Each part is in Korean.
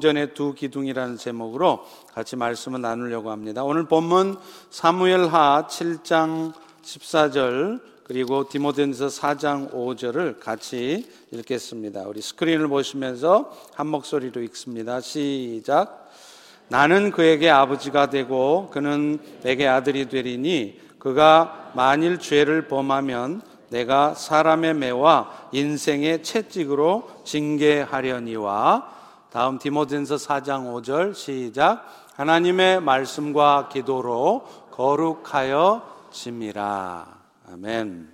전의 두 기둥이라는 제목으로 같이 말씀을 나누려고 합니다. 오늘 본문 사무엘하 7장 14절 그리고 디모데전서 4장 5절을 같이 읽겠습니다. 우리 스크린을 보시면서 한 목소리로 읽습니다. 시작. 나는 그에게 아버지가 되고 그는 내게 아들이 되리니 그가 만일 죄를 범하면 내가 사람의 매와 인생의 채찍으로 징계하려니와 다음 디모데전서 4장 5절 시작 하나님의 말씀과 기도로 거룩하여 짐이라 아멘.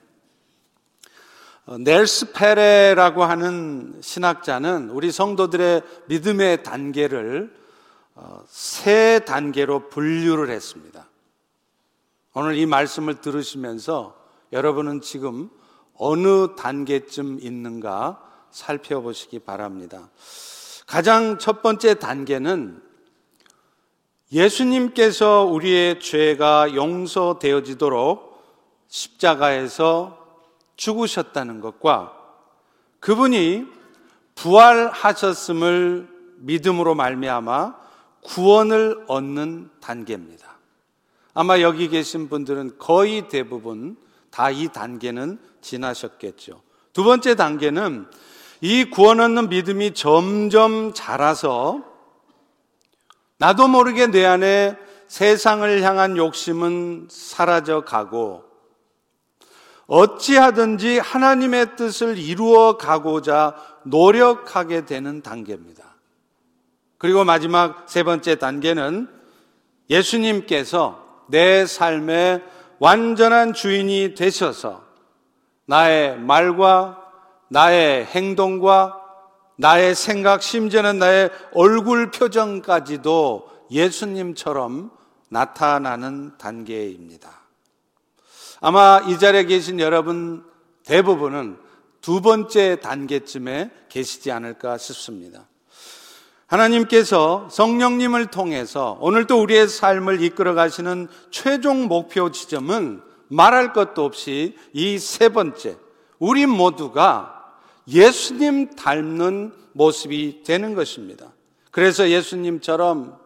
어, 넬스 페레라고 하는 신학자는 우리 성도들의 믿음의 단계를 어, 세 단계로 분류를 했습니다. 오늘 이 말씀을 들으시면서 여러분은 지금 어느 단계쯤 있는가 살펴보시기 바랍니다. 가장 첫 번째 단계는 예수님께서 우리의 죄가 용서되어지도록 십자가에서 죽으셨다는 것과 그분이 부활하셨음을 믿음으로 말미암아 구원을 얻는 단계입니다. 아마 여기 계신 분들은 거의 대부분 다 이 단계는 지나셨겠죠. 두 번째 단계는 이 구원 얻는 믿음이 점점 자라서 나도 모르게 내 안에 세상을 향한 욕심은 사라져 가고 어찌하든지 하나님의 뜻을 이루어 가고자 노력하게 되는 단계입니다. 그리고 마지막 세 번째 단계는 예수님께서 내 삶의 완전한 주인이 되셔서 나의 말과 나의 행동과 나의 생각, 심지어는 나의 얼굴 표정까지도 예수님처럼 나타나는 단계입니다. 아마 이 자리에 계신 여러분 대부분은 두 번째 단계쯤에 계시지 않을까 싶습니다. 하나님께서 성령님을 통해서 오늘도 우리의 삶을 이끌어 가시는 최종 목표 지점은 말할 것도 없이 이 세 번째, 우리 모두가 예수님 닮는 모습이 되는 것입니다. 그래서 예수님처럼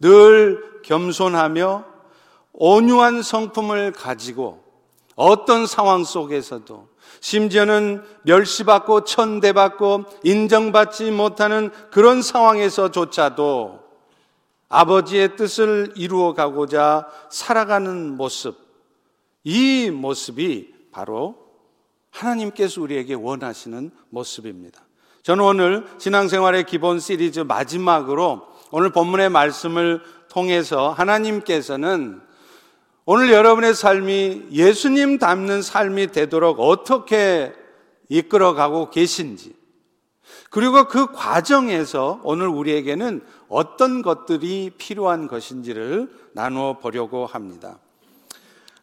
늘 겸손하며 온유한 성품을 가지고 어떤 상황 속에서도 심지어는 멸시받고 천대받고 인정받지 못하는 그런 상황에서조차도 아버지의 뜻을 이루어 가고자 살아가는 모습, 이 모습이 바로 하나님께서 우리에게 원하시는 모습입니다. 저는 오늘 신앙생활의 기본 시리즈 마지막으로 오늘 본문의 말씀을 통해서 하나님께서는 오늘 여러분의 삶이 예수님 닮는 삶이 되도록 어떻게 이끌어가고 계신지, 그리고 그 과정에서 오늘 우리에게는 어떤 것들이 필요한 것인지를 나누어 보려고 합니다.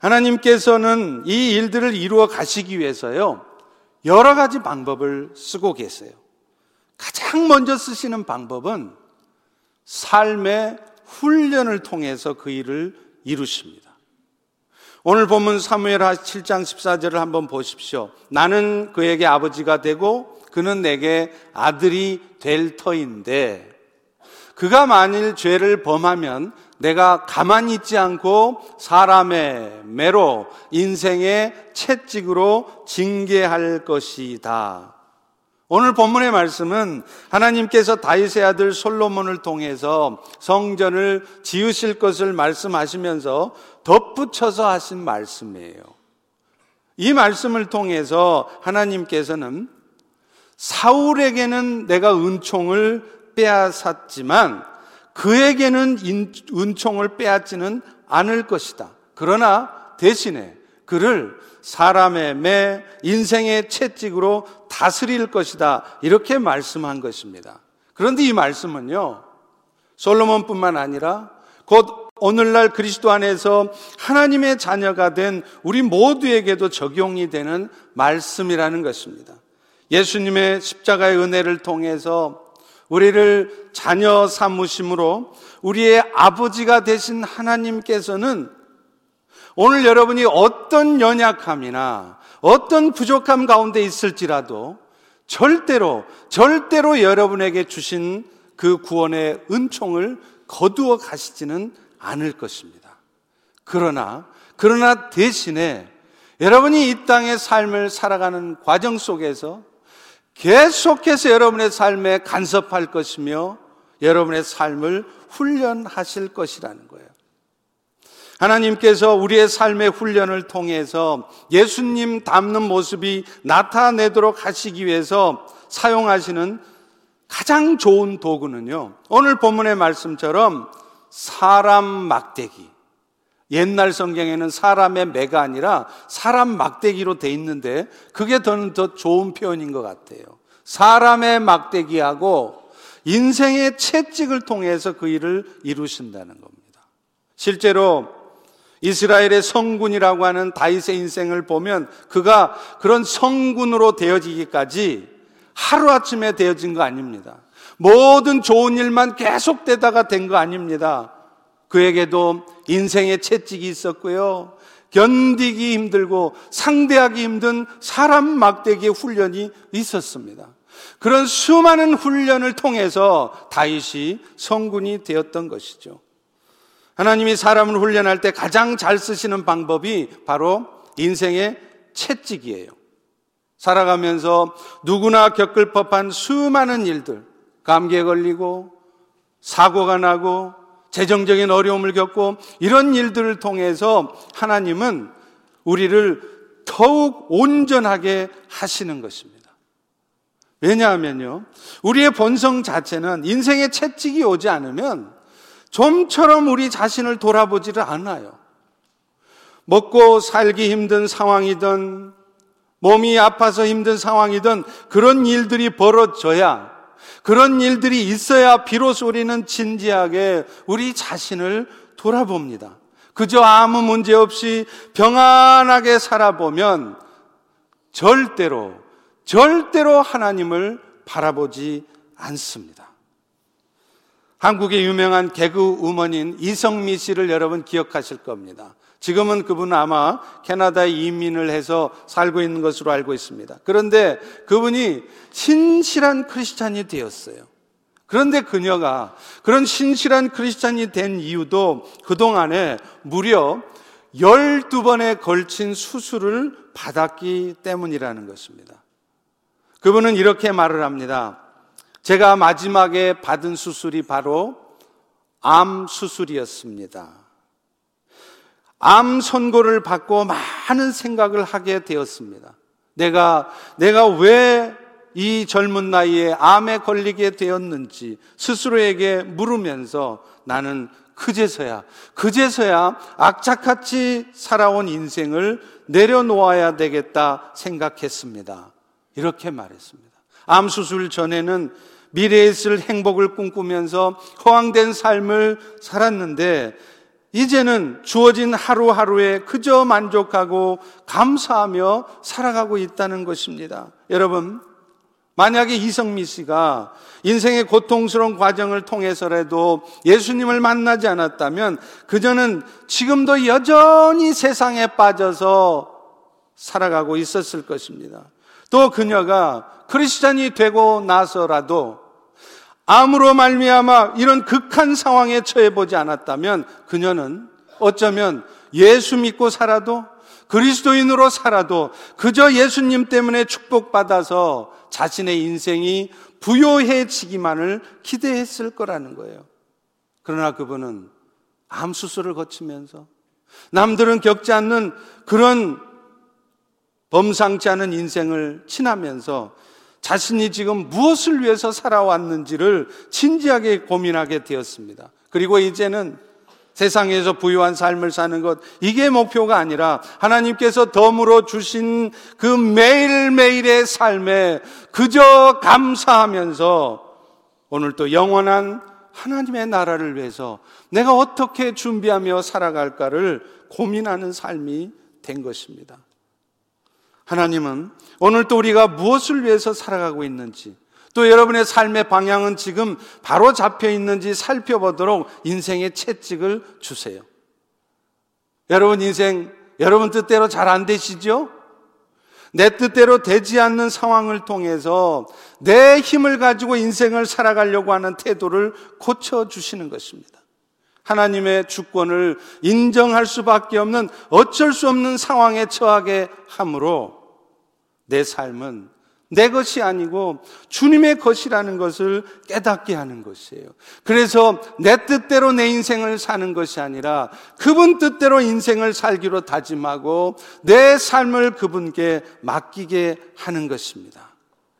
하나님께서는 이 일들을 이루어 가시기 위해서요, 여러 가지 방법을 쓰고 계세요. 가장 먼저 쓰시는 방법은 삶의 훈련을 통해서 그 일을 이루십니다. 오늘 보면 사무엘하 7장 14절을 한번 보십시오. 나는 그에게 아버지가 되고 그는 내게 아들이 될 터인데 그가 만일 죄를 범하면 내가 가만히 있지 않고 사람의 매로 인생의 채찍으로 징계할 것이다. 오늘 본문의 말씀은 하나님께서 다윗의 아들 솔로몬을 통해서 성전을 지으실 것을 말씀하시면서 덧붙여서 하신 말씀이에요. 이 말씀을 통해서 하나님께서는 사울에게는 내가 은총을 빼앗았지만 그에게는 은총을 빼앗지는 않을 것이다. 그러나 대신에 그를 사람의 매 인생의 채찍으로 다스릴 것이다. 이렇게 말씀한 것입니다. 그런데 이 말씀은요, 솔로몬뿐만 아니라 곧 오늘날 그리스도 안에서 하나님의 자녀가 된 우리 모두에게도 적용이 되는 말씀이라는 것입니다. 예수님의 십자가의 은혜를 통해서 우리를 자녀 삼으심으로 우리의 아버지가 되신 하나님께서는 오늘 여러분이 어떤 연약함이나 어떤 부족함 가운데 있을지라도 절대로, 절대로 여러분에게 주신 그 구원의 은총을 거두어 가시지는 않을 것입니다. 그러나, 그러나 대신에 여러분이 이 땅의 삶을 살아가는 과정 속에서 계속해서 여러분의 삶에 간섭할 것이며 여러분의 삶을 훈련하실 것이라는 거예요. 하나님께서 우리의 삶의 훈련을 통해서 예수님 닮는 모습이 나타내도록 하시기 위해서 사용하시는 가장 좋은 도구는요. 오늘 본문의 말씀처럼 사람 막대기. 옛날 성경에는 사람의 매가 아니라 사람 막대기로 돼 있는데 그게 더는 더 좋은 표현인 것 같아요. 사람의 막대기하고 인생의 채찍을 통해서 그 일을 이루신다는 겁니다. 실제로 이스라엘의 성군이라고 하는 다윗의 인생을 보면 그가 그런 성군으로 되어지기까지 하루아침에 되어진 거 아닙니다. 모든 좋은 일만 계속되다가 된 거 아닙니다. 그에게도 인생의 채찍이 있었고요. 견디기 힘들고 상대하기 힘든 사람 막대기의 훈련이 있었습니다. 그런 수많은 훈련을 통해서 다윗이 성군이 되었던 것이죠. 하나님이 사람을 훈련할 때 가장 잘 쓰시는 방법이 바로 인생의 채찍이에요. 살아가면서 누구나 겪을 법한 수많은 일들, 감기에 걸리고 사고가 나고 재정적인 어려움을 겪고 이런 일들을 통해서 하나님은 우리를 더욱 온전하게 하시는 것입니다. 왜냐하면요. 우리의 본성 자체는 인생의 채찍이 오지 않으면 좀처럼 우리 자신을 돌아보지를 않아요. 먹고 살기 힘든 상황이든 몸이 아파서 힘든 상황이든 그런 일들이 벌어져야 그런 일들이 있어야 비로소 우리는 진지하게 우리 자신을 돌아봅니다. 그저 아무 문제 없이 평안하게 살아보면 절대로, 절대로 하나님을 바라보지 않습니다. 한국의 유명한 개그 우먼인 이성미 씨를 여러분 기억하실 겁니다. 지금은 그분은 아마 캐나다에 이민을 해서 살고 있는 것으로 알고 있습니다. 그런데 그분이 신실한 크리스찬이 되었어요. 그런데 그녀가 그런 신실한 크리스찬이 된 이유도 그동안에 무려 12번에 걸친 수술을 받았기 때문이라는 것입니다. 그분은 이렇게 말을 합니다. 제가 마지막에 받은 수술이 바로 암 수술이었습니다. 암 선고를 받고 많은 생각을 하게 되었습니다. 내가, 내가 왜 이 젊은 나이에 암에 걸리게 되었는지 스스로에게 물으면서 나는 그제서야, 그제서야 악착같이 살아온 인생을 내려놓아야 되겠다 생각했습니다. 이렇게 말했습니다. 암 수술 전에는 미래에 있을 행복을 꿈꾸면서 허황된 삶을 살았는데 이제는 주어진 하루하루에 그저 만족하고 감사하며 살아가고 있다는 것입니다. 여러분, 만약에 이성미 씨가 인생의 고통스러운 과정을 통해서라도 예수님을 만나지 않았다면 그녀는 지금도 여전히 세상에 빠져서 살아가고 있었을 것입니다. 또 그녀가 크리스찬이 되고 나서라도 암으로 말미암아 이런 극한 상황에 처해 보지 않았다면 그녀는 어쩌면 예수 믿고 살아도 그리스도인으로 살아도 그저 예수님 때문에 축복받아서 자신의 인생이 부요해지기만을 기대했을 거라는 거예요. 그러나 그분은 암 수술을 거치면서 남들은 겪지 않는 그런 범상치 않은 인생을 지나면서 자신이 지금 무엇을 위해서 살아왔는지를 진지하게 고민하게 되었습니다. 그리고 이제는 세상에서 부유한 삶을 사는 것, 이게 목표가 아니라 하나님께서 덤으로 주신 그 매일매일의 삶에 그저 감사하면서 오늘 또 영원한 하나님의 나라를 위해서 내가 어떻게 준비하며 살아갈까를 고민하는 삶이 된 것입니다. 하나님은 오늘 또 우리가 무엇을 위해서 살아가고 있는지, 또 여러분의 삶의 방향은 지금 바로 잡혀 있는지 살펴보도록 인생의 채찍을 주세요. 여러분 인생, 여러분 뜻대로 잘 안 되시죠? 내 뜻대로 되지 않는 상황을 통해서 내 힘을 가지고 인생을 살아가려고 하는 태도를 고쳐주시는 것입니다. 하나님의 주권을 인정할 수밖에 없는 어쩔 수 없는 상황에 처하게 함으로 내 삶은 내 것이 아니고 주님의 것이라는 것을 깨닫게 하는 것이에요. 그래서 내 뜻대로 내 인생을 사는 것이 아니라 그분 뜻대로 인생을 살기로 다짐하고 내 삶을 그분께 맡기게 하는 것입니다.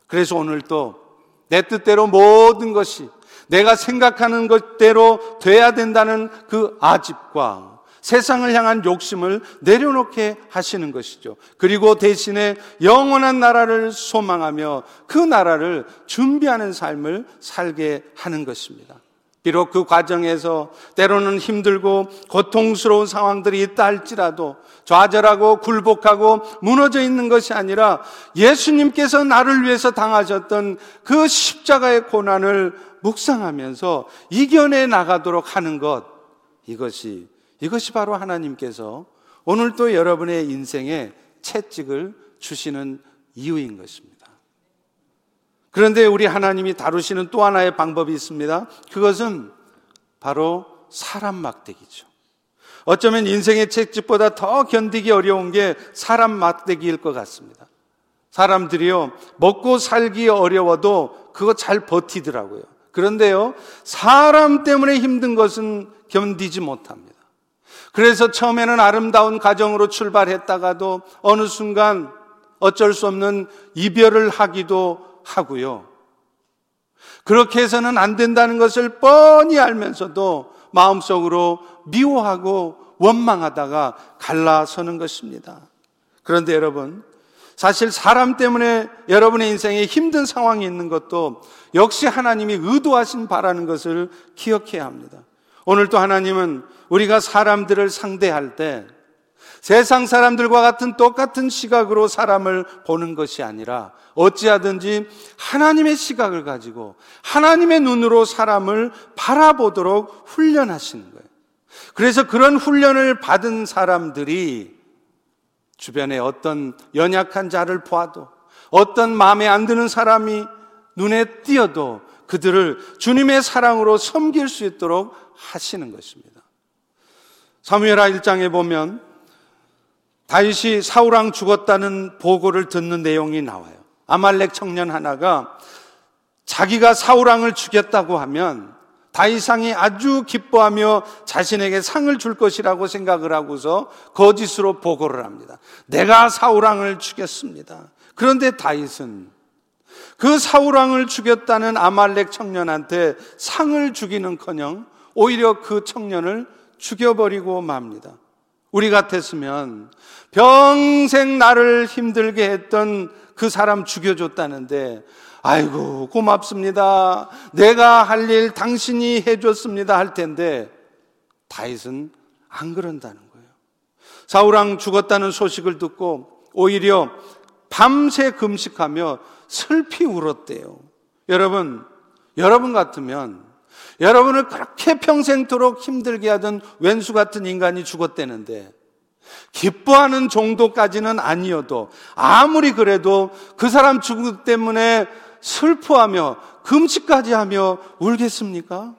그래서 오늘도 내 뜻대로 모든 것이 내가 생각하는 것대로 돼야 된다는 그 아집과 세상을 향한 욕심을 내려놓게 하시는 것이죠. 그리고 대신에 영원한 나라를 소망하며 그 나라를 준비하는 삶을 살게 하는 것입니다. 비록 그 과정에서 때로는 힘들고 고통스러운 상황들이 있다 할지라도 좌절하고 굴복하고 무너져 있는 것이 아니라 예수님께서 나를 위해서 당하셨던 그 십자가의 고난을 묵상하면서 이겨내 나가도록 하는 것, 이것이 이것이 바로 하나님께서 오늘도 여러분의 인생에 채찍을 주시는 이유인 것입니다. 그런데 우리 하나님이 다루시는 또 하나의 방법이 있습니다. 그것은 바로 사람 막대기죠. 어쩌면 인생의 채찍보다 더 견디기 어려운 게 사람 막대기일 것 같습니다. 사람들이요, 먹고 살기 어려워도 그거 잘 버티더라고요. 그런데요, 사람 때문에 힘든 것은 견디지 못합니다. 그래서 처음에는 아름다운 가정으로 출발했다가도 어느 순간 어쩔 수 없는 이별을 하기도 하고요. 그렇게 해서는 안 된다는 것을 뻔히 알면서도 마음속으로 미워하고 원망하다가 갈라서는 것입니다. 그런데 여러분, 사실 사람 때문에 여러분의 인생에 힘든 상황이 있는 것도 역시 하나님이 의도하신 바라는 것을 기억해야 합니다. 오늘도 하나님은 우리가 사람들을 상대할 때 세상 사람들과 같은 똑같은 시각으로 사람을 보는 것이 아니라 어찌하든지 하나님의 시각을 가지고 하나님의 눈으로 사람을 바라보도록 훈련하시는 거예요. 그래서 그런 훈련을 받은 사람들이 주변에 어떤 연약한 자를 보아도 어떤 마음에 안 드는 사람이 눈에 띄어도 그들을 주님의 사랑으로 섬길 수 있도록 하시는 것입니다. 사무엘하 1장에 보면 다윗이 사우랑 죽었다는 보고를 듣는 내용이 나와요. 아말렉 청년 하나가 자기가 사우랑을 죽였다고 하면 다윗상이 아주 기뻐하며 자신에게 상을 줄 것이라고 생각을 하고서 거짓으로 보고를 합니다. 내가 사우랑을 죽였습니다. 그런데 다윗은 그 사우랑을 죽였다는 아말렉 청년한테 상을 주기는커녕 오히려 그 청년을 죽여버리고 맙니다. 우리 같았으면 평생 나를 힘들게 했던 그 사람 죽여줬다는데, 아이고, 고맙습니다. 내가 할 일 당신이 해줬습니다. 할 텐데, 다윗은 안 그런다는 거예요. 사우랑 죽었다는 소식을 듣고 오히려 밤새 금식하며 슬피 울었대요. 여러분, 여러분 같으면 여러분을 그렇게 평생토록 힘들게 하던 왼수 같은 인간이 죽었대는데 기뻐하는 정도까지는 아니어도 아무리 그래도 그 사람 죽음 때문에 슬퍼하며 금식까지 하며 울겠습니까?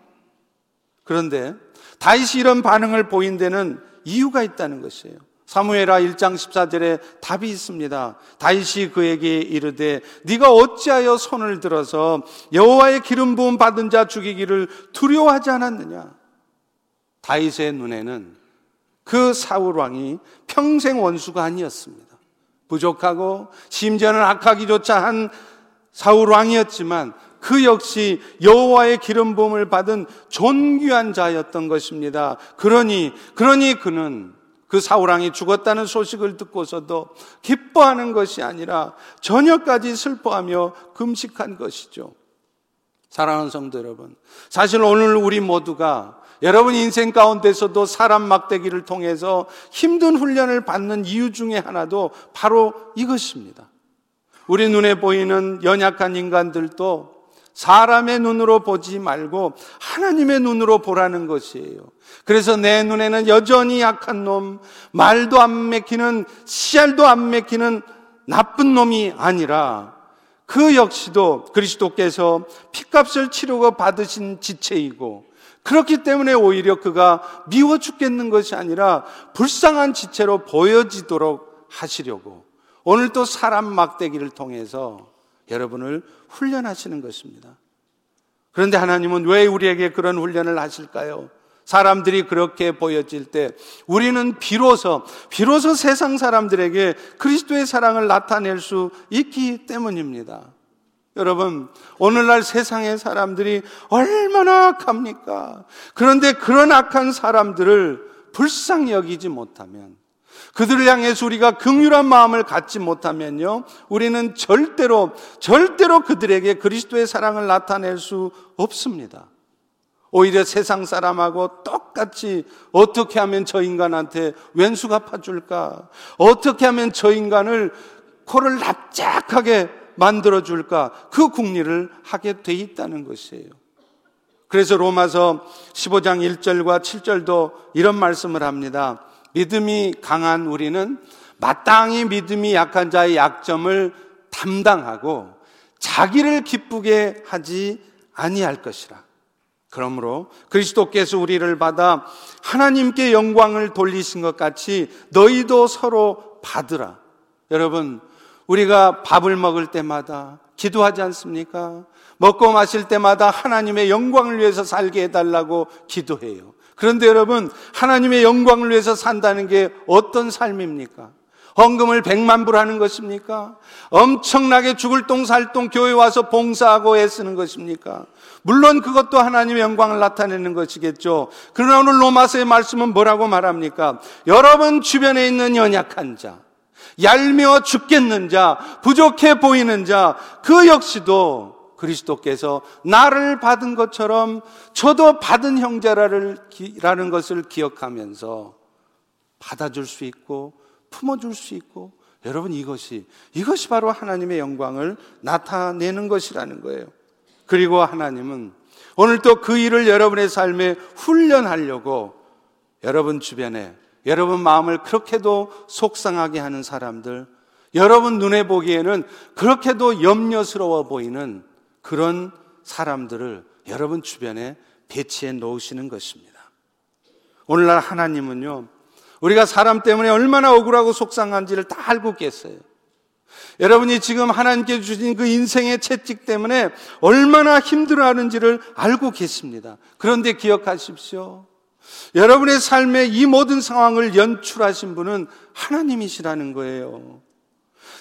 그런데 다윗이 이런 반응을 보인 데는 이유가 있다는 것이에요. 사무엘하 1장 14절에 답이 있습니다. 다윗이 그에게 이르되 네가 어찌하여 손을 들어서 여호와의 기름 부음 받은 자 죽이기를 두려워하지 않았느냐? 다윗의 눈에는 그 사울 왕이 평생 원수가 아니었습니다. 부족하고 심지어는 악하기조차 한 사울 왕이었지만 그 역시 여호와의 기름 부음을 받은 존귀한 자였던 것입니다. 그러니 그러니 그는 그 사우랑이 죽었다는 소식을 듣고서도 기뻐하는 것이 아니라 저녁까지 슬퍼하며 금식한 것이죠. 사랑하는 성도 여러분, 사실 오늘 우리 모두가 여러분 인생 가운데서도 사람 막대기를 통해서 힘든 훈련을 받는 이유 중에 하나도 바로 이것입니다. 우리 눈에 보이는 연약한 인간들도 사람의 눈으로 보지 말고 하나님의 눈으로 보라는 것이에요. 그래서 내 눈에는 여전히 약한 놈, 말도 안 맥히는, 씨알도 안 맥히는 나쁜 놈이 아니라 그 역시도 그리스도께서 피값을 치르고 받으신 지체이고 그렇기 때문에 오히려 그가 미워 죽겠는 것이 아니라 불쌍한 지체로 보여지도록 하시려고 오늘 또 사람 막대기를 통해서 여러분을 훈련하시는 것입니다. 그런데 하나님은 왜 우리에게 그런 훈련을 하실까요? 사람들이 그렇게 보여질 때 우리는 비로소, 비로소 세상 사람들에게 그리스도의 사랑을 나타낼 수 있기 때문입니다. 여러분, 오늘날 세상의 사람들이 얼마나 악합니까? 그런데 그런 악한 사람들을 불쌍히 여기지 못하면 그들을 향해서 우리가 긍휼한 마음을 갖지 못하면요, 우리는 절대로 절대로 그들에게 그리스도의 사랑을 나타낼 수 없습니다. 오히려 세상 사람하고 똑같이 어떻게 하면 저 인간한테 왼수 갚아줄까? 어떻게 하면 저 인간을 코를 납작하게 만들어줄까? 그 궁리를 하게 돼 있다는 것이에요. 그래서 로마서 15장 1절과 7절도 이런 말씀을 합니다. 믿음이 강한 우리는 마땅히 믿음이 약한 자의 약점을 담당하고 자기를 기쁘게 하지 아니할 것이라. 그러므로 그리스도께서 우리를 받아 하나님께 영광을 돌리신 것 같이 너희도 서로 받으라. 여러분, 우리가 밥을 먹을 때마다 기도하지 않습니까? 먹고 마실 때마다 하나님의 영광을 위해서 살게 해달라고 기도해요. 그런데 여러분, 하나님의 영광을 위해서 산다는 게 어떤 삶입니까? 헌금을 백만 불 하는 것입니까? 엄청나게 죽을 똥 살 똥 교회 와서 봉사하고 애쓰는 것입니까? 물론 그것도 하나님의 영광을 나타내는 것이겠죠. 그러나 오늘 로마서의 말씀은 뭐라고 말합니까? 여러분 주변에 있는 연약한 자, 얄미워 죽겠는 자, 부족해 보이는 자, 그 역시도 그리스도께서 나를 받은 것처럼 저도 받은 형제라는 것을 기억하면서 받아줄 수 있고 품어줄 수 있고 여러분 이것이 이것이 바로 하나님의 영광을 나타내는 것이라는 거예요. 그리고 하나님은 오늘 또 그 일을 여러분의 삶에 훈련하려고 여러분 주변에 여러분 마음을 그렇게도 속상하게 하는 사람들, 여러분 눈에 보기에는 그렇게도 염려스러워 보이는 그런 사람들을 여러분 주변에 배치해 놓으시는 것입니다. 오늘날 하나님은요, 우리가 사람 때문에 얼마나 억울하고 속상한지를 다 알고 계세요. 여러분이 지금 하나님께 주신 그 인생의 채찍 때문에 얼마나 힘들어하는지를 알고 계십니다. 그런데 기억하십시오. 여러분의 삶의 이 모든 상황을 연출하신 분은 하나님이시라는 거예요.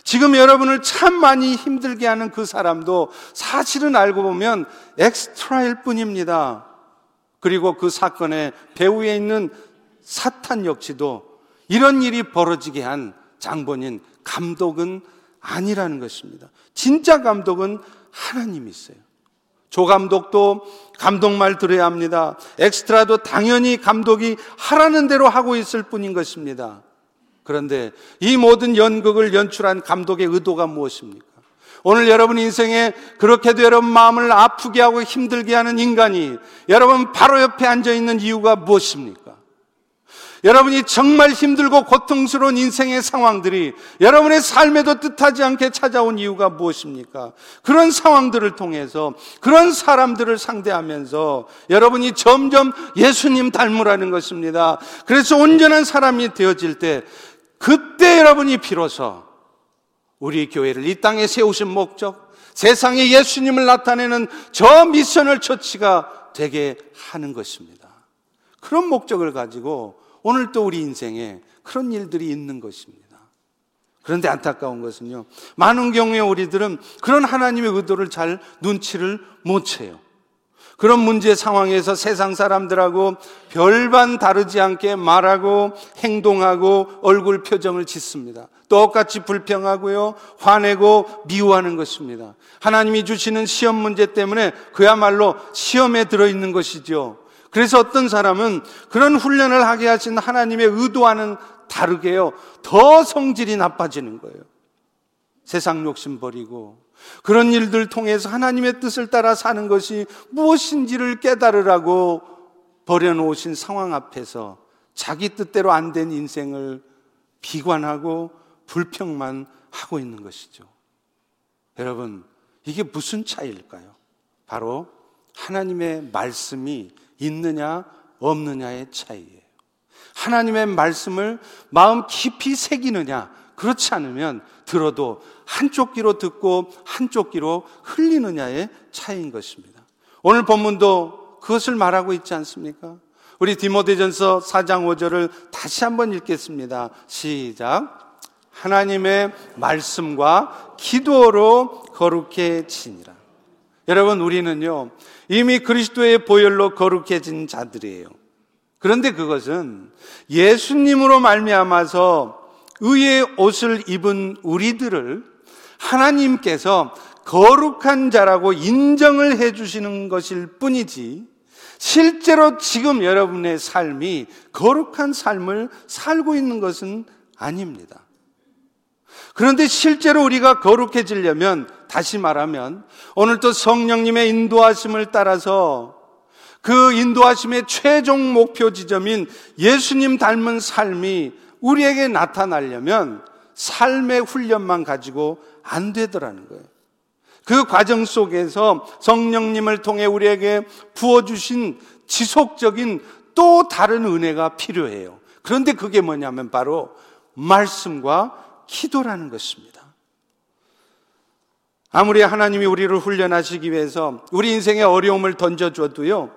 지금 여러분을 참 많이 힘들게 하는 그 사람도 사실은 알고 보면 엑스트라일 뿐입니다. 그리고 그 사건의 배후에 있는 사탄 역시도 이런 일이 벌어지게 한 장본인 감독은 아니라는 것입니다. 진짜 감독은 하나님이셨어요 조 감독도 감독 말 들어야 합니다. 엑스트라도 당연히 감독이 하라는 대로 하고 있을 뿐인 것입니다. 그런데 이 모든 연극을 연출한 감독의 의도가 무엇입니까? 오늘 여러분 인생에 그렇게도 여러분 마음을 아프게 하고 힘들게 하는 인간이 여러분 바로 옆에 앉아 있는 이유가 무엇입니까? 여러분이 정말 힘들고 고통스러운 인생의 상황들이 여러분의 삶에도 뜻하지 않게 찾아온 이유가 무엇입니까? 그런 상황들을 통해서 그런 사람들을 상대하면서 여러분이 점점 예수님 닮으라는 것입니다. 그래서 온전한 사람이 되어질 때 그때 여러분이 비로소 우리 교회를 이 땅에 세우신 목적, 세상에 예수님을 나타내는 저 미션을 처치가 되게 하는 것입니다. 그런 목적을 가지고 오늘 또 우리 인생에 그런 일들이 있는 것입니다. 그런데 안타까운 것은요, 많은 경우에 우리들은 그런 하나님의 의도를 잘 눈치를 못 채요. 그런 문제 상황에서 세상 사람들하고 별반 다르지 않게 말하고 행동하고 얼굴 표정을 짓습니다. 똑같이 불평하고요, 화내고 미워하는 것입니다. 하나님이 주시는 시험 문제 때문에 그야말로 시험에 들어있는 것이죠. 그래서 어떤 사람은 그런 훈련을 하게 하신 하나님의 의도와는 다르게요. 더 성질이 나빠지는 거예요. 세상 욕심 버리고 그런 일들 통해서 하나님의 뜻을 따라 사는 것이 무엇인지를 깨달으라고 버려놓으신 상황 앞에서 자기 뜻대로 안 된 인생을 비관하고 불평만 하고 있는 것이죠. 여러분, 이게 무슨 차이일까요? 바로 하나님의 말씀이 있느냐 없느냐의 차이예요. 하나님의 말씀을 마음 깊이 새기느냐 그렇지 않으면 들어도 한쪽 귀로 듣고 한쪽 귀로 흘리느냐의 차이인 것입니다. 오늘 본문도 그것을 말하고 있지 않습니까? 우리 디모데전서 4장 5절을 다시 한번 읽겠습니다. 시작. 하나님의 말씀과 기도로 거룩해지니라. 여러분 우리는요 이미 그리스도의 보혈로 거룩해진 자들이에요. 그런데 그것은 예수님으로 말미암아서 의의 옷을 입은 우리들을 하나님께서 거룩한 자라고 인정을 해 주시는 것일 뿐이지 실제로 지금 여러분의 삶이 거룩한 삶을 살고 있는 것은 아닙니다. 그런데 실제로 우리가 거룩해지려면 다시 말하면 오늘도 성령님의 인도하심을 따라서 그 인도하심의 최종 목표 지점인 예수님 닮은 삶이 우리에게 나타나려면 삶의 훈련만 가지고 안 되더라는 거예요. 그 과정 속에서 성령님을 통해 우리에게 부어주신 지속적인 또 다른 은혜가 필요해요. 그런데 그게 뭐냐면 바로 말씀과 기도라는 것입니다. 아무리 하나님이 우리를 훈련하시기 위해서 우리 인생의 어려움을 던져줘도요,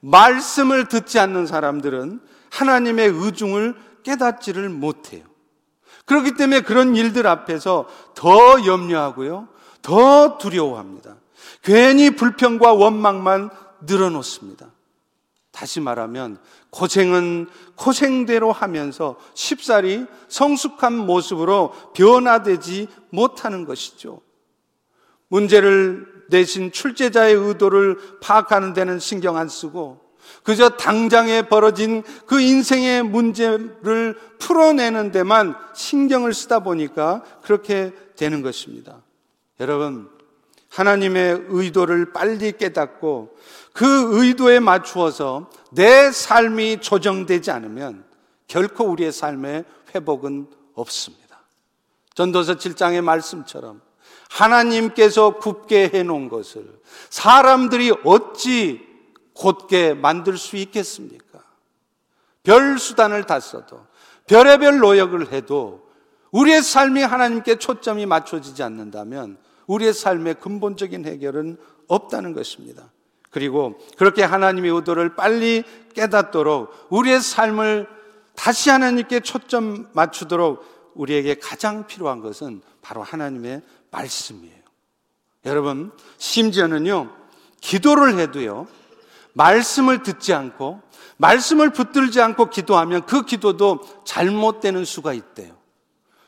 말씀을 듣지 않는 사람들은 하나님의 의중을 깨닫지를 못해요. 그렇기 때문에 그런 일들 앞에서 더 염려하고요, 더 두려워합니다. 괜히 불평과 원망만 늘어놓습니다. 다시 말하면 고생은 고생대로 하면서 쉽사리 성숙한 모습으로 변화되지 못하는 것이죠. 문제를 내신 출제자의 의도를 파악하는 데는 신경 안 쓰고 그저 당장에 벌어진 그 인생의 문제를 풀어내는 데만 신경을 쓰다 보니까 그렇게 되는 것입니다. 여러분, 하나님의 의도를 빨리 깨닫고 그 의도에 맞추어서 내 삶이 조정되지 않으면 결코 우리의 삶의 회복은 없습니다. 전도서 7장의 말씀처럼 하나님께서 굽게 해놓은 것을 사람들이 어찌 곧게 만들 수 있겠습니까? 별 수단을 다 써도 별의별 노력을 해도 우리의 삶이 하나님께 초점이 맞춰지지 않는다면 우리의 삶의 근본적인 해결은 없다는 것입니다. 그리고 그렇게 하나님의 의도를 빨리 깨닫도록 우리의 삶을 다시 하나님께 초점 맞추도록 우리에게 가장 필요한 것은 바로 하나님의 말씀이에요. 여러분, 심지어는요, 기도를 해도요, 말씀을 듣지 않고, 말씀을 붙들지 않고 기도하면 그 기도도 잘못되는 수가 있대요.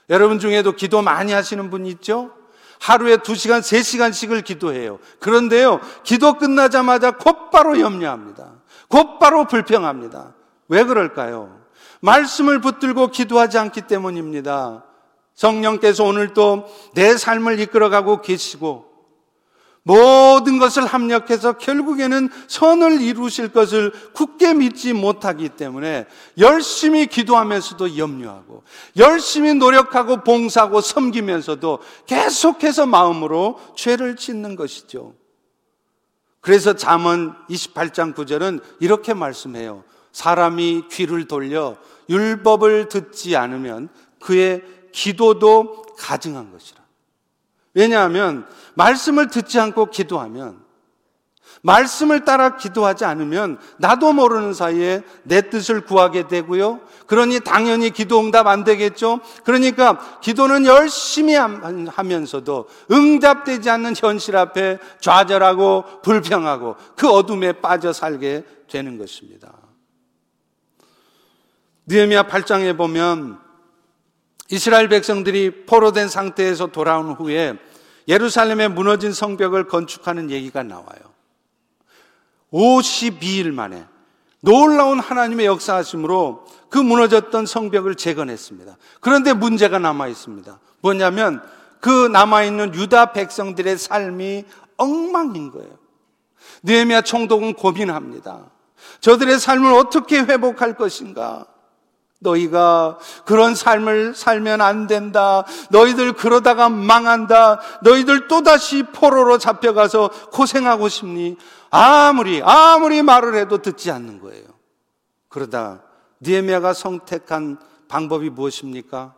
여러분 중에도 기도 많이 하시는 분 있죠? 하루에 두 시간, 세 시간씩을 기도해요. 그런데요, 기도 끝나자마자 곧바로 염려합니다. 곧바로 불평합니다. 왜 그럴까요? 말씀을 붙들고 기도하지 않기 때문입니다. 성령께서 오늘도 내 삶을 이끌어가고 계시고 모든 것을 합력해서 결국에는 선을 이루실 것을 굳게 믿지 못하기 때문에 열심히 기도하면서도 염려하고 열심히 노력하고 봉사하고 섬기면서도 계속해서 마음으로 죄를 짓는 것이죠. 그래서 잠언 28장 9절은 이렇게 말씀해요. 사람이 귀를 돌려 율법을 듣지 않으면 그의 기도도 가증한 것이라. 왜냐하면 말씀을 듣지 않고 기도하면 말씀을 따라 기도하지 않으면 나도 모르는 사이에 내 뜻을 구하게 되고요. 그러니 당연히 기도 응답 안 되겠죠. 그러니까 기도는 열심히 하면서도 응답되지 않는 현실 앞에 좌절하고 불평하고 그 어둠에 빠져 살게 되는 것입니다. 느헤미야 8장에 보면 이스라엘 백성들이 포로된 상태에서 돌아온 후에 예루살렘에 무너진 성벽을 건축하는 얘기가 나와요. 52일 만에 놀라운 하나님의 역사하심으로 그 무너졌던 성벽을 재건했습니다. 그런데 문제가 남아 있습니다. 뭐냐면 그 남아 있는 유다 백성들의 삶이 엉망인 거예요. 느헤미야 총독은 고민합니다. 저들의 삶을 어떻게 회복할 것인가? 너희가 그런 삶을 살면 안 된다. 너희들 그러다가 망한다. 너희들 또다시 포로로 잡혀가서 고생하고 싶니? 아무리, 아무리 말을 해도 듣지 않는 거예요. 그러다 니에미아가 선택한 방법이 무엇입니까?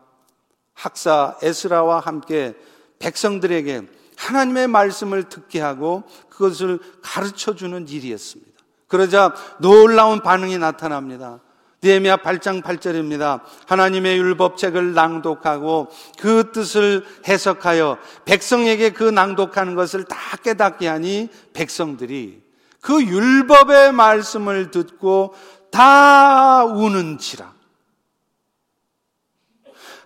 학사 에스라와 함께 백성들에게 하나님의 말씀을 듣게 하고 그것을 가르쳐 주는 일이었습니다. 그러자 놀라운 반응이 나타납니다. 니에미야 8장 8절입니다. 하나님의 율법책을 낭독하고 그 뜻을 해석하여 백성에게 그 낭독하는 것을 다 깨닫게 하니 백성들이 그 율법의 말씀을 듣고 다 우는지라.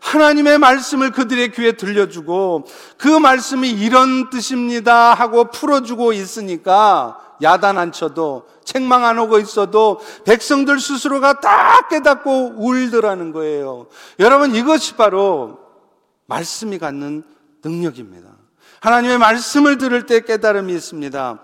하나님의 말씀을 그들의 귀에 들려주고 그 말씀이 이런 뜻입니다 하고 풀어주고 있으니까 야단 안 쳐도 책망 안 오고 있어도 백성들 스스로가 다 깨닫고 울더라는 거예요. 여러분 이것이 바로 말씀이 갖는 능력입니다. 하나님의 말씀을 들을 때 깨달음이 있습니다.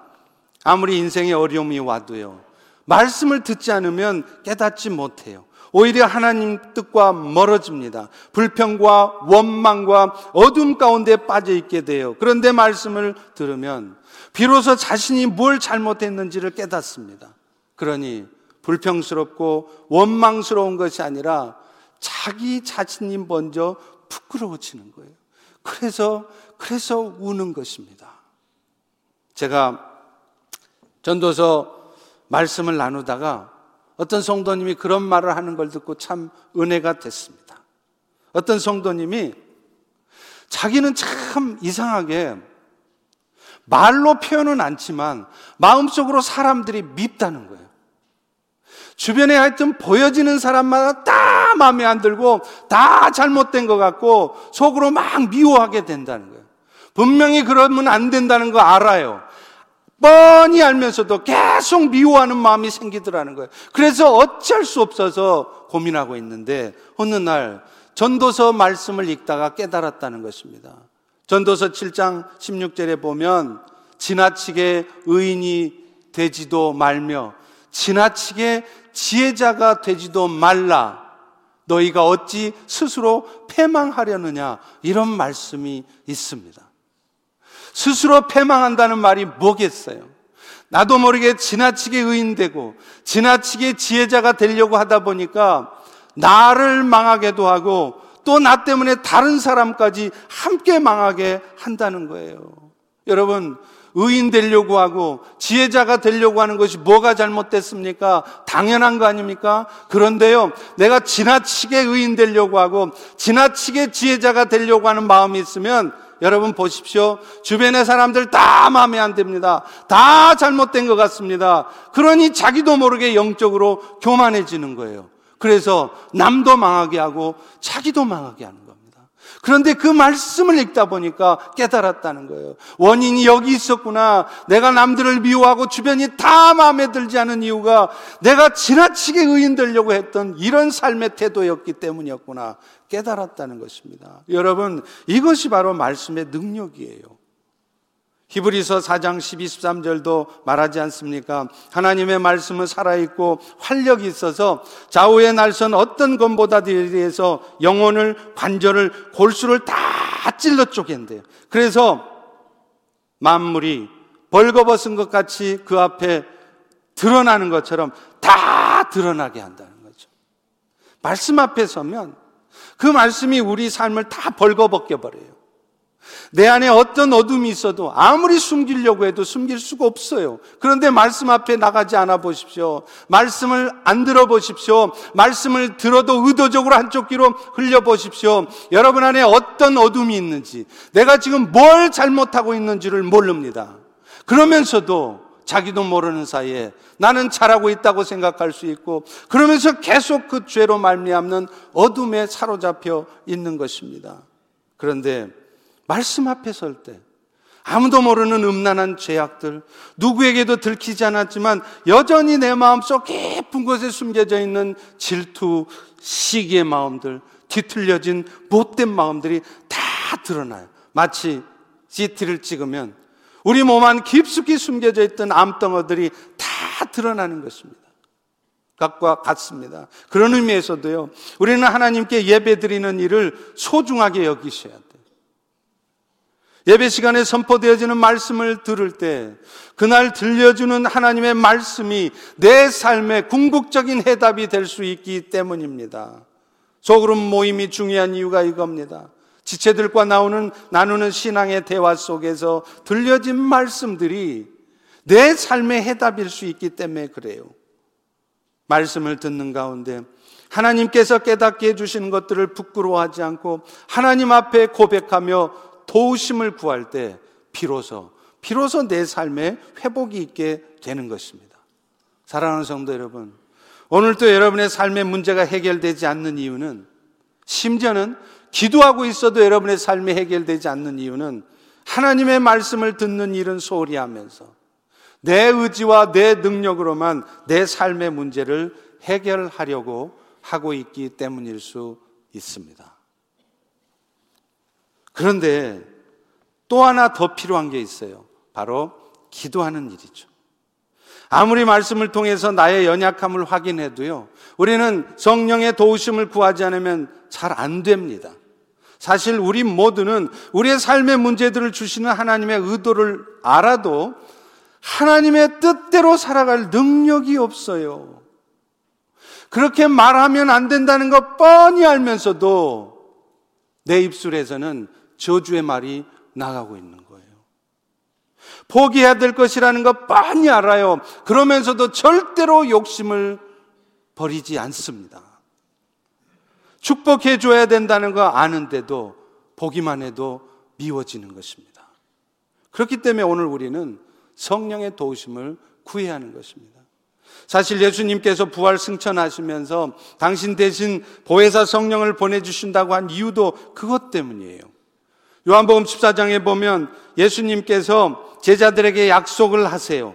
아무리 인생에 어려움이 와도요. 말씀을 듣지 않으면 깨닫지 못해요. 오히려 하나님 뜻과 멀어집니다. 불평과 원망과 어둠 가운데 빠져 있게 돼요. 그런데 말씀을 들으면 비로소 자신이 뭘 잘못했는지를 깨닫습니다. 그러니 불평스럽고 원망스러운 것이 아니라 자기 자신이 먼저 부끄러워지는 거예요. 그래서, 그래서 우는 것입니다. 제가 전도서 말씀을 나누다가 어떤 성도님이 그런 말을 하는 걸 듣고 참 은혜가 됐습니다. 어떤 성도님이 자기는 참 이상하게 말로 표현은 않지만 마음속으로 사람들이 밉다는 거예요. 주변에 하여튼 보여지는 사람마다 다 마음에 안 들고 다 잘못된 것 같고 속으로 막 미워하게 된다는 거예요. 분명히 그러면 안 된다는 거 알아요. 뻔히 알면서도 계속 미워하는 마음이 생기더라는 거예요. 그래서 어쩔 수 없어서 고민하고 있는데 어느 날 전도서 말씀을 읽다가 깨달았다는 것입니다. 전도서 7장 16절에 보면 지나치게 의인이 되지도 말며 지나치게 지혜자가 되지도 말라. 너희가 어찌 스스로 패망하려느냐. 이런 말씀이 있습니다. 스스로 패망한다는 말이 뭐겠어요? 나도 모르게 지나치게 의인되고 지나치게 지혜자가 되려고 하다 보니까 나를 망하게도 하고 또 나 때문에 다른 사람까지 함께 망하게 한다는 거예요. 여러분, 의인 되려고 하고 지혜자가 되려고 하는 것이 뭐가 잘못됐습니까? 당연한 거 아닙니까? 그런데요, 내가 지나치게 의인 되려고 하고 지나치게 지혜자가 되려고 하는 마음이 있으면 여러분 보십시오. 주변의 사람들 다 마음에 안 듭니다. 다 잘못된 것 같습니다. 그러니 자기도 모르게 영적으로 교만해지는 거예요. 그래서 남도 망하게 하고 자기도 망하게 하는 겁니다. 그런데 그 말씀을 읽다 보니까 깨달았다는 거예요. 원인이 여기 있었구나. 내가 남들을 미워하고 주변이 다 마음에 들지 않은 이유가 내가 지나치게 의인 되려고 했던 이런 삶의 태도였기 때문이었구나. 깨달았다는 것입니다. 여러분, 이것이 바로 말씀의 능력이에요. 히브리서 4장 12, 13절도 말하지 않습니까? 하나님의 말씀은 살아있고 활력이 있어서 좌우의 날선 어떤 것보다 대해서 영혼을, 관절을, 골수를 다 찔러 쪼갠대요. 그래서 만물이 벌거벗은 것 같이 그 앞에 드러나는 것처럼 다 드러나게 한다는 거죠. 말씀 앞에 서면 그 말씀이 우리 삶을 다 벌거벗겨 버려요. 내 안에 어떤 어둠이 있어도 아무리 숨기려고 해도 숨길 수가 없어요. 그런데 말씀 앞에 나가지 않아 보십시오. 말씀을 안 들어 보십시오. 말씀을 들어도 의도적으로 한쪽 귀로 흘려 보십시오. 여러분 안에 어떤 어둠이 있는지, 내가 지금 뭘 잘못하고 있는지를 모릅니다. 그러면서도 자기도 모르는 사이에 나는 잘하고 있다고 생각할 수 있고 그러면서 계속 그 죄로 말미암는 어둠에 사로잡혀 있는 것입니다. 그런데 말씀 앞에 설 때 아무도 모르는 음란한 죄악들 누구에게도 들키지 않았지만 여전히 내 마음속 깊은 곳에 숨겨져 있는 질투, 시기의 마음들, 뒤틀려진 못된 마음들이 다 드러나요. 마치 CT를 찍으면 우리 몸 안 깊숙이 숨겨져 있던 암덩어들이 다 드러나는 것입니다. 것과 같습니다. 그런 의미에서도요, 우리는 하나님께 예배 드리는 일을 소중하게 여기셔야 돼요. 예배 시간에 선포되어지는 말씀을 들을 때, 그날 들려주는 하나님의 말씀이 내 삶의 궁극적인 해답이 될 수 있기 때문입니다. 소그룹 모임이 중요한 이유가 이겁니다. 지체들과 나오는 나누는 신앙의 대화 속에서 들려진 말씀들이 내 삶의 해답일 수 있기 때문에 그래요. 말씀을 듣는 가운데 하나님께서 깨닫게 해주시는 것들을 부끄러워하지 않고 하나님 앞에 고백하며 도우심을 구할 때 비로소, 비로소 내 삶에 회복이 있게 되는 것입니다. 사랑하는 성도 여러분, 오늘도 여러분의 삶의 문제가 해결되지 않는 이유는 심지어는 기도하고 있어도 여러분의 삶이 해결되지 않는 이유는 하나님의 말씀을 듣는 일은 소홀히 하면서 내 의지와 내 능력으로만 내 삶의 문제를 해결하려고 하고 있기 때문일 수 있습니다. 그런데 또 하나 더 필요한 게 있어요. 바로 기도하는 일이죠. 아무리 말씀을 통해서 나의 연약함을 확인해도요, 우리는 성령의 도우심을 구하지 않으면 잘 안 됩니다. 사실 우리 모두는 우리의 삶의 문제들을 주시는 하나님의 의도를 알아도 하나님의 뜻대로 살아갈 능력이 없어요. 그렇게 말하면 안 된다는 것 뻔히 알면서도 내 입술에서는 저주의 말이 나가고 있는 거예요. 포기해야 될 것이라는 것 뻔히 알아요. 그러면서도 절대로 욕심을 버리지 않습니다. 축복해 줘야 된다는 거 아는데도 보기만 해도 미워지는 것입니다. 그렇기 때문에 오늘 우리는 성령의 도우심을 구해야 하는 것입니다. 사실 예수님께서 부활 승천하시면서 당신 대신 보혜사 성령을 보내주신다고 한 이유도 그것 때문이에요. 요한복음 14장에 보면 예수님께서 제자들에게 약속을 하세요.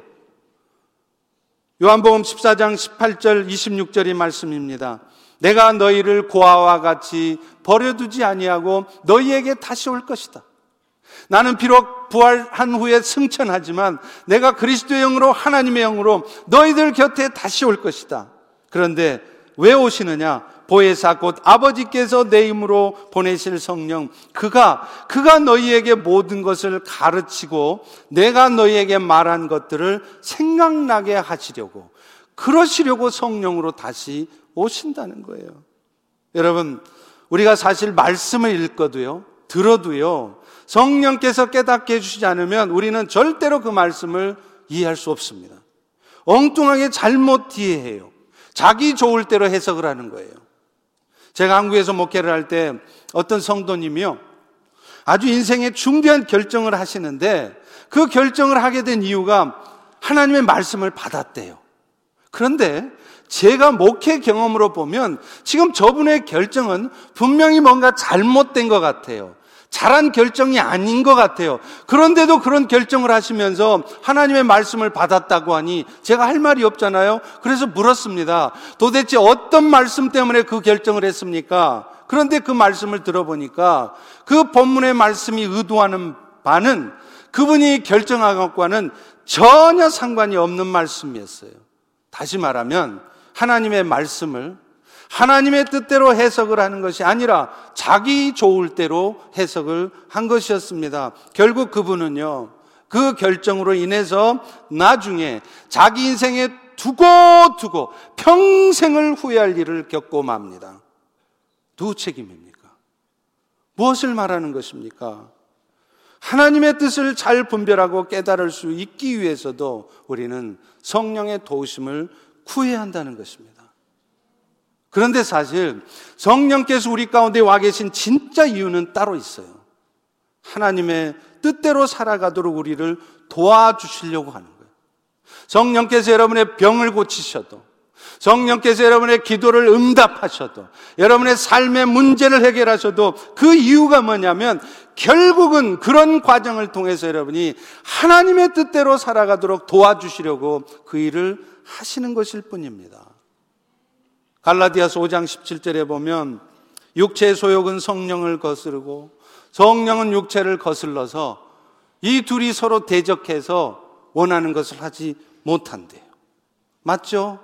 요한복음 14장 18절 26절의 말씀입니다. 내가 너희를 고아와 같이 버려두지 아니하고 너희에게 다시 올 것이다. 나는 비록 부활한 후에 승천하지만 내가 그리스도의 영으로 하나님의 영으로 너희들 곁에 다시 올 것이다. 그런데 왜 오시느냐? 보혜사 곧 아버지께서 내 힘으로 보내실 성령 그가 그가 너희에게 모든 것을 가르치고 내가 너희에게 말한 것들을 생각나게 하시려고 그러시려고 성령으로 다시 오신다는 거예요. 여러분 우리가 사실 말씀을 읽어도요 들어도요 성령께서 깨닫게 해주시지 않으면 우리는 절대로 그 말씀을 이해할 수 없습니다. 엉뚱하게 잘못 이해해요. 자기 좋을 대로 해석을 하는 거예요. 제가 한국에서 목회를 할 때 어떤 성도님이요. 아주 인생의 중대한 결정을 하시는데 그 결정을 하게 된 이유가 하나님의 말씀을 받았대요. 그런데 제가 목회 경험으로 보면 지금 저분의 결정은 분명히 뭔가 잘못된 것 같아요. 잘한 결정이 아닌 것 같아요. 그런데도 그런 결정을 하시면서 하나님의 말씀을 받았다고 하니 제가 할 말이 없잖아요. 그래서 물었습니다. 도대체 어떤 말씀 때문에 그 결정을 했습니까? 그런데 그 말씀을 들어보니까 그 본문의 말씀이 의도하는 바는 그분이 결정한 것과는 전혀 상관이 없는 말씀이었어요. 다시 말하면 하나님의 말씀을 하나님의 뜻대로 해석을 하는 것이 아니라 자기 좋을 대로 해석을 한 것이었습니다. 결국 그분은요, 그 결정으로 인해서 나중에 자기 인생에 두고 두고 평생을 후회할 일을 겪고 맙니다. 누구 책임입니까? 무엇을 말하는 것입니까? 하나님의 뜻을 잘 분별하고 깨달을 수 있기 위해서도 우리는 성령의 도우심을 구해야 한다는 것입니다. 그런데 사실 성령께서 우리 가운데 와 계신 진짜 이유는 따로 있어요. 하나님의 뜻대로 살아가도록 우리를 도와주시려고 하는 거예요. 성령께서 여러분의 병을 고치셔도, 성령께서 여러분의 기도를 응답하셔도, 여러분의 삶의 문제를 해결하셔도 그 이유가 뭐냐면 결국은 그런 과정을 통해서 여러분이 하나님의 뜻대로 살아가도록 도와주시려고 그 일을 하시는 것일 뿐입니다. 갈라디아서 5장 17절에 보면 육체의 소욕은 성령을 거스르고 성령은 육체를 거슬러서 이 둘이 서로 대적해서 원하는 것을 하지 못한대요. 맞죠?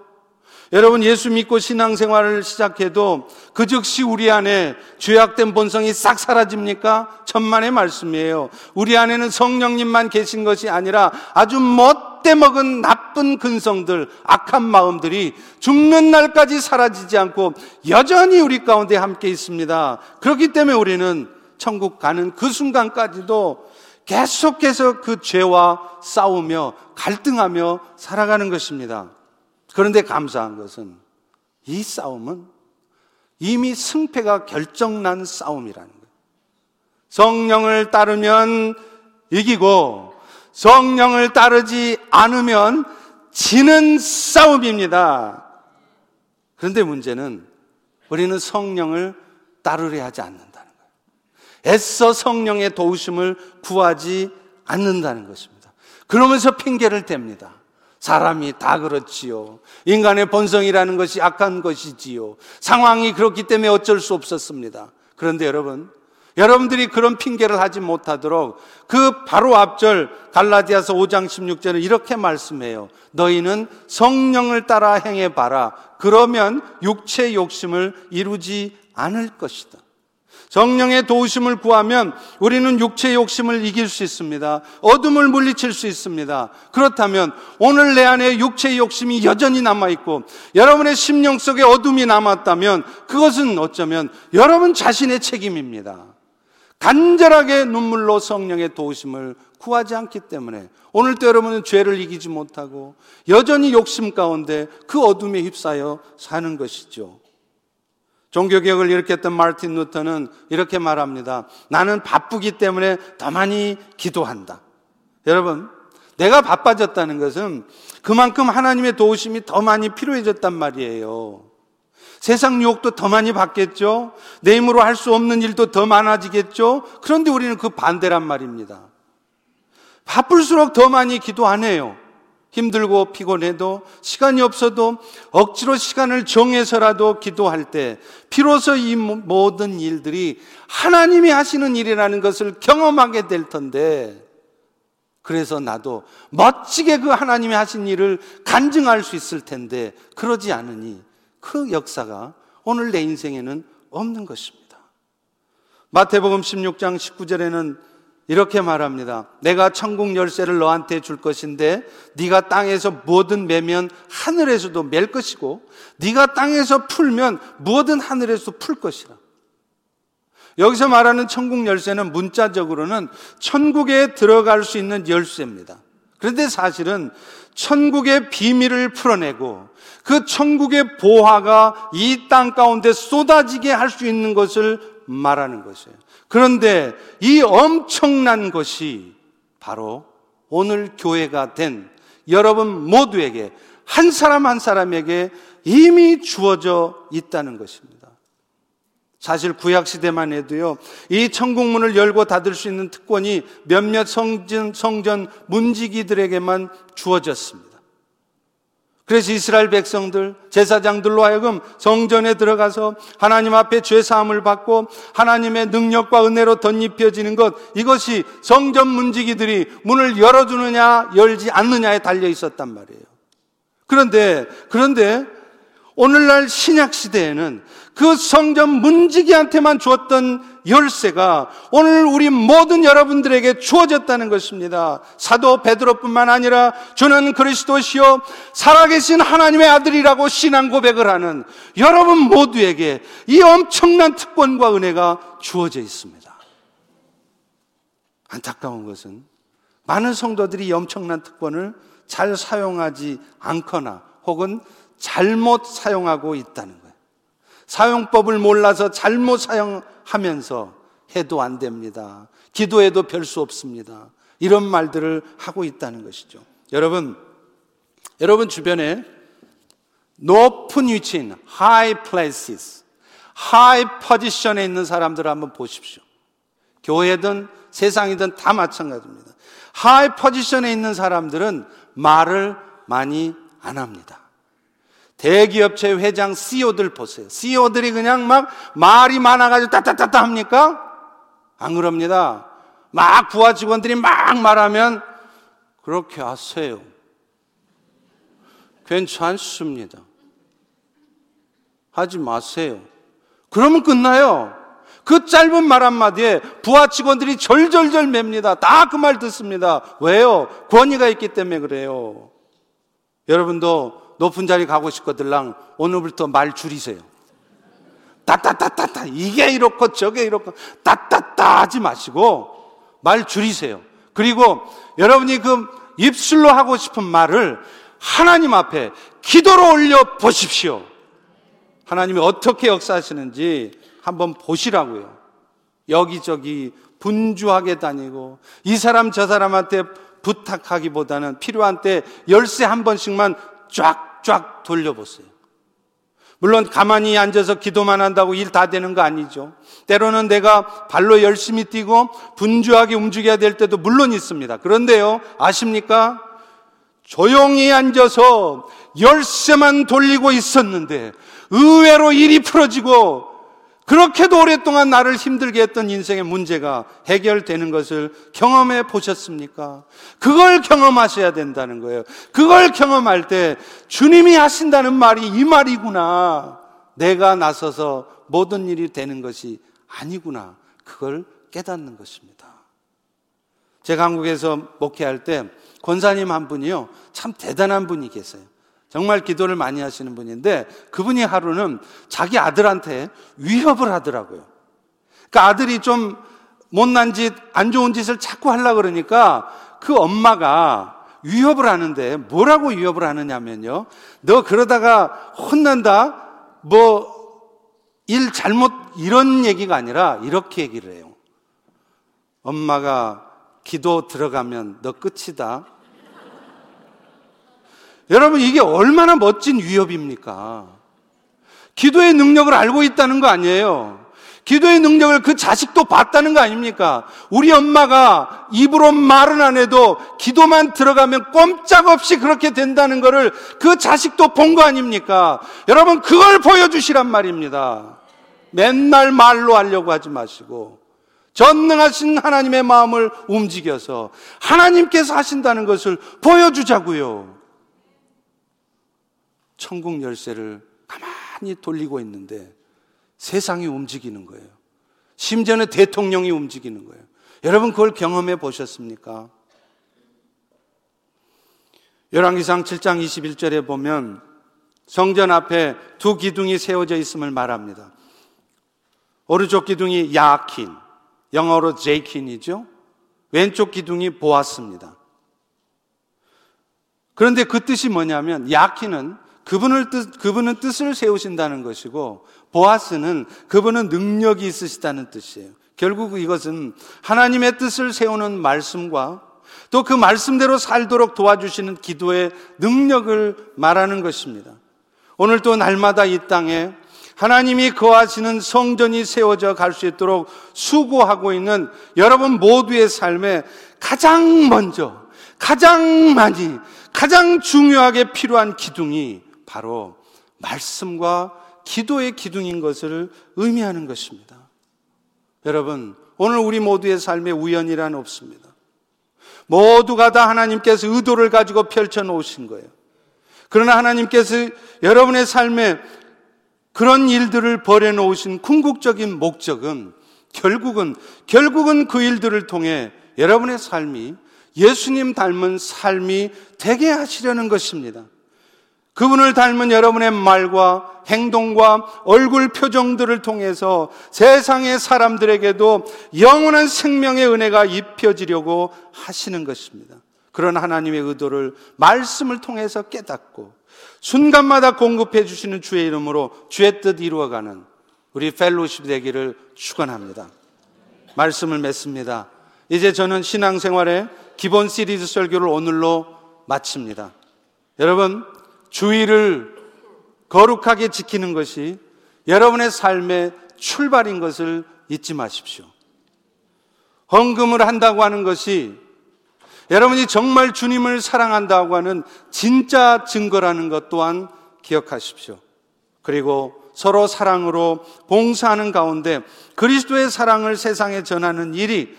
여러분 예수 믿고 신앙생활을 시작해도 그 즉시 우리 안에 죄악된 본성이 싹 사라집니까? 천만의 말씀이에요. 우리 안에는 성령님만 계신 것이 아니라 아주 멋 대 먹은 나쁜 근성들, 악한 마음들이 죽는 날까지 사라지지 않고 여전히 우리 가운데 함께 있습니다. 그렇기 때문에 우리는 천국 가는 그 순간까지도 계속해서 그 죄와 싸우며 갈등하며 살아가는 것입니다. 그런데 감사한 것은 이 싸움은 이미 승패가 결정난 싸움이라는 거예요. 성령을 따르면 이기고 성령을 따르지 않으면 지는 싸움입니다. 그런데 문제는 우리는 성령을 따르려 하지 않는다는 거예요. 애써 성령의 도우심을 구하지 않는다는 것입니다. 그러면서 핑계를 댑니다. 사람이 다 그렇지요. 인간의 본성이라는 것이 악한 것이지요. 상황이 그렇기 때문에 어쩔 수 없었습니다. 그런데 여러분, 여러분들이 그런 핑계를 하지 못하도록 그 바로 앞절 갈라디아서 5장 16절은 이렇게 말씀해요. 너희는 성령을 따라 행해 봐라. 그러면 육체 욕심을 이루지 않을 것이다. 성령의 도우심을 구하면 우리는 육체의 욕심을 이길 수 있습니다. 어둠을 물리칠 수 있습니다. 그렇다면 오늘 내 안에 육체의 욕심이 여전히 남아있고 여러분의 심령 속에 어둠이 남았다면 그것은 어쩌면 여러분 자신의 책임입니다. 간절하게 눈물로 성령의 도우심을 구하지 않기 때문에 오늘도 여러분은 죄를 이기지 못하고 여전히 욕심 가운데 그 어둠에 휩싸여 사는 것이죠. 종교개혁을 일으켰던 마르틴 루터는 이렇게 말합니다. 나는 바쁘기 때문에 더 많이 기도한다. 여러분, 내가 바빠졌다는 것은 그만큼 하나님의 도우심이 더 많이 필요해졌단 말이에요. 세상 유혹도 더 많이 받겠죠? 내 힘으로 할 수 없는 일도 더 많아지겠죠? 그런데 우리는 그 반대란 말입니다. 바쁠수록 더 많이 기도 안 해요. 힘들고 피곤해도 시간이 없어도 억지로 시간을 정해서라도 기도할 때 비로소 이 모든 일들이 하나님이 하시는 일이라는 것을 경험하게 될 텐데 그래서 나도 멋지게 그 하나님이 하신 일을 간증할 수 있을 텐데 그러지 않으니 그 역사가 오늘 내 인생에는 없는 것입니다. 마태복음 16장 19절에는 이렇게 말합니다. 내가 천국 열쇠를 너한테 줄 것인데 네가 땅에서 뭐든 매면 하늘에서도 맬 것이고 네가 땅에서 풀면 뭐든 하늘에서 풀 것이라. 여기서 말하는 천국 열쇠는 문자적으로는 천국에 들어갈 수 있는 열쇠입니다. 그런데 사실은 천국의 비밀을 풀어내고 그 천국의 보화가 이 땅 가운데 쏟아지게 할 수 있는 것을 말하는 것이에요. 그런데 이 엄청난 것이 바로 오늘 교회가 된 여러분 모두에게 한 사람 한 사람에게 이미 주어져 있다는 것입니다. 사실 구약 시대만 해도요, 이 천국문을 열고 닫을 수 있는 특권이 몇몇 성전, 성전 문지기들에게만 주어졌습니다. 그래서 이스라엘 백성들, 제사장들로 하여금 성전에 들어가서 하나님 앞에 죄 사함을 받고 하나님의 능력과 은혜로 덧입혀지는 것, 이것이 성전 문지기들이 문을 열어 주느냐, 열지 않느냐에 달려 있었단 말이에요. 그런데, 그런데 오늘날 신약 시대에는 그 성전 문지기한테만 주었던 열쇠가 오늘 우리 모든 여러분들에게 주어졌다는 것입니다. 사도 베드로뿐만 아니라 주는 그리스도시요 살아계신 하나님의 아들이라고 신앙 고백을 하는 여러분 모두에게 이 엄청난 특권과 은혜가 주어져 있습니다. 안타까운 것은 많은 성도들이 이 엄청난 특권을 잘 사용하지 않거나 혹은 잘못 사용하고 있다는 거예요. 사용법을 몰라서 잘못 사용하면서 해도 안 됩니다. 기도해도 별 수 없습니다. 이런 말들을 하고 있다는 것이죠. 여러분, 여러분 주변에 높은 위치인 high places, high position에 있는 사람들을 한번 보십시오. 교회든 세상이든 다 마찬가지입니다. high position에 있는 사람들은 말을 많이 안 합니다. 대기업체 회장 CEO들 보세요. CEO들이 그냥 막 말이 많아가지고 따따따따 합니까? 안 그럽니다. 막 부하 직원들이 막 말하면 그렇게 하세요. 괜찮습니다. 하지 마세요. 그러면 끝나요. 그 짧은 말 한마디에 부하 직원들이 절절절 맵니다. 다 그 말 듣습니다. 왜요? 권위가 있기 때문에 그래요. 여러분도 높은 자리 가고 싶거들랑 오늘부터 말 줄이세요. 따따따따따 이게 이렇고 저게 이렇고 따따따 하지 마시고 말 줄이세요. 그리고 여러분이 그 입술로 하고 싶은 말을 하나님 앞에 기도로 올려 보십시오. 하나님이 어떻게 역사하시는지 한번 보시라고요. 여기저기 분주하게 다니고 이 사람 저 사람한테 부탁하기보다는 필요한 때 열쇠 한 번씩만 쫙 쫙 돌려보세요. 물론 가만히 앉아서 기도만 한다고 일 다 되는 거 아니죠. 때로는 내가 발로 열심히 뛰고 분주하게 움직여야 될 때도 물론 있습니다. 그런데요, 아십니까? 조용히 앉아서 열쇠만 돌리고 있었는데 의외로 일이 풀어지고 그렇게도 오랫동안 나를 힘들게 했던 인생의 문제가 해결되는 것을 경험해 보셨습니까? 그걸 경험하셔야 된다는 거예요. 그걸 경험할 때 주님이 하신다는 말이 이 말이구나. 내가 나서서 모든 일이 되는 것이 아니구나. 그걸 깨닫는 것입니다. 제가 한국에서 목회할 때 권사님 한 분이요. 참 대단한 분이 계세요. 정말 기도를 많이 하시는 분인데 그분이 하루는 자기 아들한테 위협을 하더라고요. 그러니까 아들이 좀 못난 짓, 안 좋은 짓을 자꾸 하려 그러니까 그 엄마가 위협을 하는데 뭐라고 위협을 하느냐면요. 너 그러다가 혼난다? 뭐 일 잘못 이런 얘기가 아니라 이렇게 얘기를 해요. 엄마가 기도 들어가면 너 끝이다. 여러분, 이게 얼마나 멋진 위협입니까? 기도의 능력을 알고 있다는 거 아니에요. 기도의 능력을 그 자식도 봤다는 거 아닙니까? 우리 엄마가 입으로 말은 안 해도 기도만 들어가면 꼼짝없이 그렇게 된다는 것을 그 자식도 본 거 아닙니까? 여러분, 그걸 보여주시란 말입니다. 맨날 말로 하려고 하지 마시고, 전능하신 하나님의 마음을 움직여서 하나님께서 하신다는 것을 보여주자고요. 천국 열쇠를 가만히 돌리고 있는데 세상이 움직이는 거예요. 심지어는 대통령이 움직이는 거예요. 여러분 그걸 경험해 보셨습니까? 열왕기상 7장 21절에 보면 성전 앞에 두 기둥이 세워져 있음을 말합니다. 오른쪽 기둥이 야킨, 영어로 제이킨이죠. 왼쪽 기둥이 보았습니다. 그런데 그 뜻이 뭐냐면 야킨은 그분을 뜻, 그분은 뜻을 세우신다는 것이고 보아스는 그분은 능력이 있으시다는 뜻이에요. 결국 이것은 하나님의 뜻을 세우는 말씀과 또 그 말씀대로 살도록 도와주시는 기도의 능력을 말하는 것입니다. 오늘 또 날마다 이 땅에 하나님이 거하시는 성전이 세워져 갈 수 있도록 수고하고 있는 여러분 모두의 삶에 가장 먼저, 가장 많이, 가장 중요하게 필요한 기둥이 바로 말씀과 기도의 기둥인 것을 의미하는 것입니다. 여러분, 오늘 우리 모두의 삶에 우연이란 없습니다. 모두가 다 하나님께서 의도를 가지고 펼쳐 놓으신 거예요. 그러나 하나님께서 여러분의 삶에 그런 일들을 벌여 놓으신 궁극적인 목적은 결국은, 결국은 그 일들을 통해 여러분의 삶이 예수님 닮은 삶이 되게 하시려는 것입니다. 그분을 닮은 여러분의 말과 행동과 얼굴 표정들을 통해서 세상의 사람들에게도 영원한 생명의 은혜가 입혀지려고 하시는 것입니다. 그런 하나님의 의도를 말씀을 통해서 깨닫고 순간마다 공급해 주시는 주의 이름으로 주의 뜻 이루어가는 우리 펠로십 되기를 축원합니다. 말씀을 맺습니다. 이제 저는 신앙생활의 기본 시리즈 설교를 오늘로 마칩니다. 여러분 주의를 거룩하게 지키는 것이 여러분의 삶의 출발인 것을 잊지 마십시오. 헌금을 한다고 하는 것이 여러분이 정말 주님을 사랑한다고 하는 진짜 증거라는 것 또한 기억하십시오. 그리고 서로 사랑으로 봉사하는 가운데 그리스도의 사랑을 세상에 전하는 일이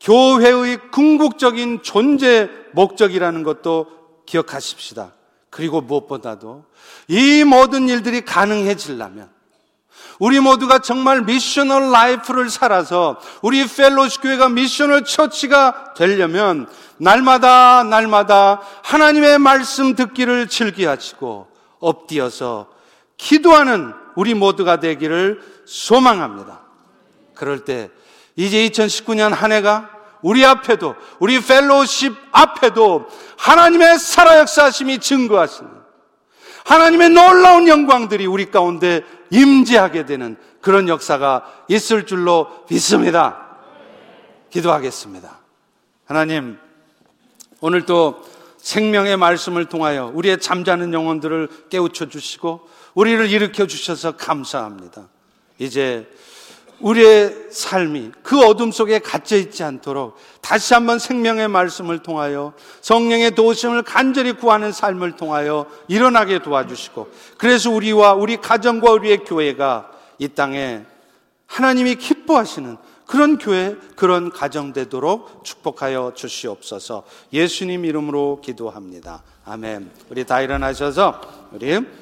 교회의 궁극적인 존재 목적이라는 것도 기억하십시다. 그리고 무엇보다도 이 모든 일들이 가능해지려면 우리 모두가 정말 missional life를 살아서 우리 펠로십 교회가 missional church가 되려면 날마다 날마다 하나님의 말씀 듣기를 즐기하시고 엎드려서 기도하는 우리 모두가 되기를 소망합니다. 그럴 때 이제 2019년 한 해가 우리 앞에도 우리 펠로십 앞에도 하나님의 살아 역사하심이 증거하시는 하나님의 놀라운 영광들이 우리 가운데 임재하게 되는 그런 역사가 있을 줄로 믿습니다. 기도하겠습니다. 하나님, 오늘도 생명의 말씀을 통하여 우리의 잠자는 영혼들을 깨우쳐 주시고 우리를 일으켜 주셔서 감사합니다. 이제 우리의 삶이 그 어둠 속에 갇혀 있지 않도록 다시 한번 생명의 말씀을 통하여 성령의 도심을 간절히 구하는 삶을 통하여 일어나게 도와주시고 그래서 우리와 우리 가정과 우리의 교회가 이 땅에 하나님이 기뻐하시는 그런 교회, 그런 가정 되도록 축복하여 주시옵소서 예수님 이름으로 기도합니다. 아멘. 우리 다 일어나셔서 우리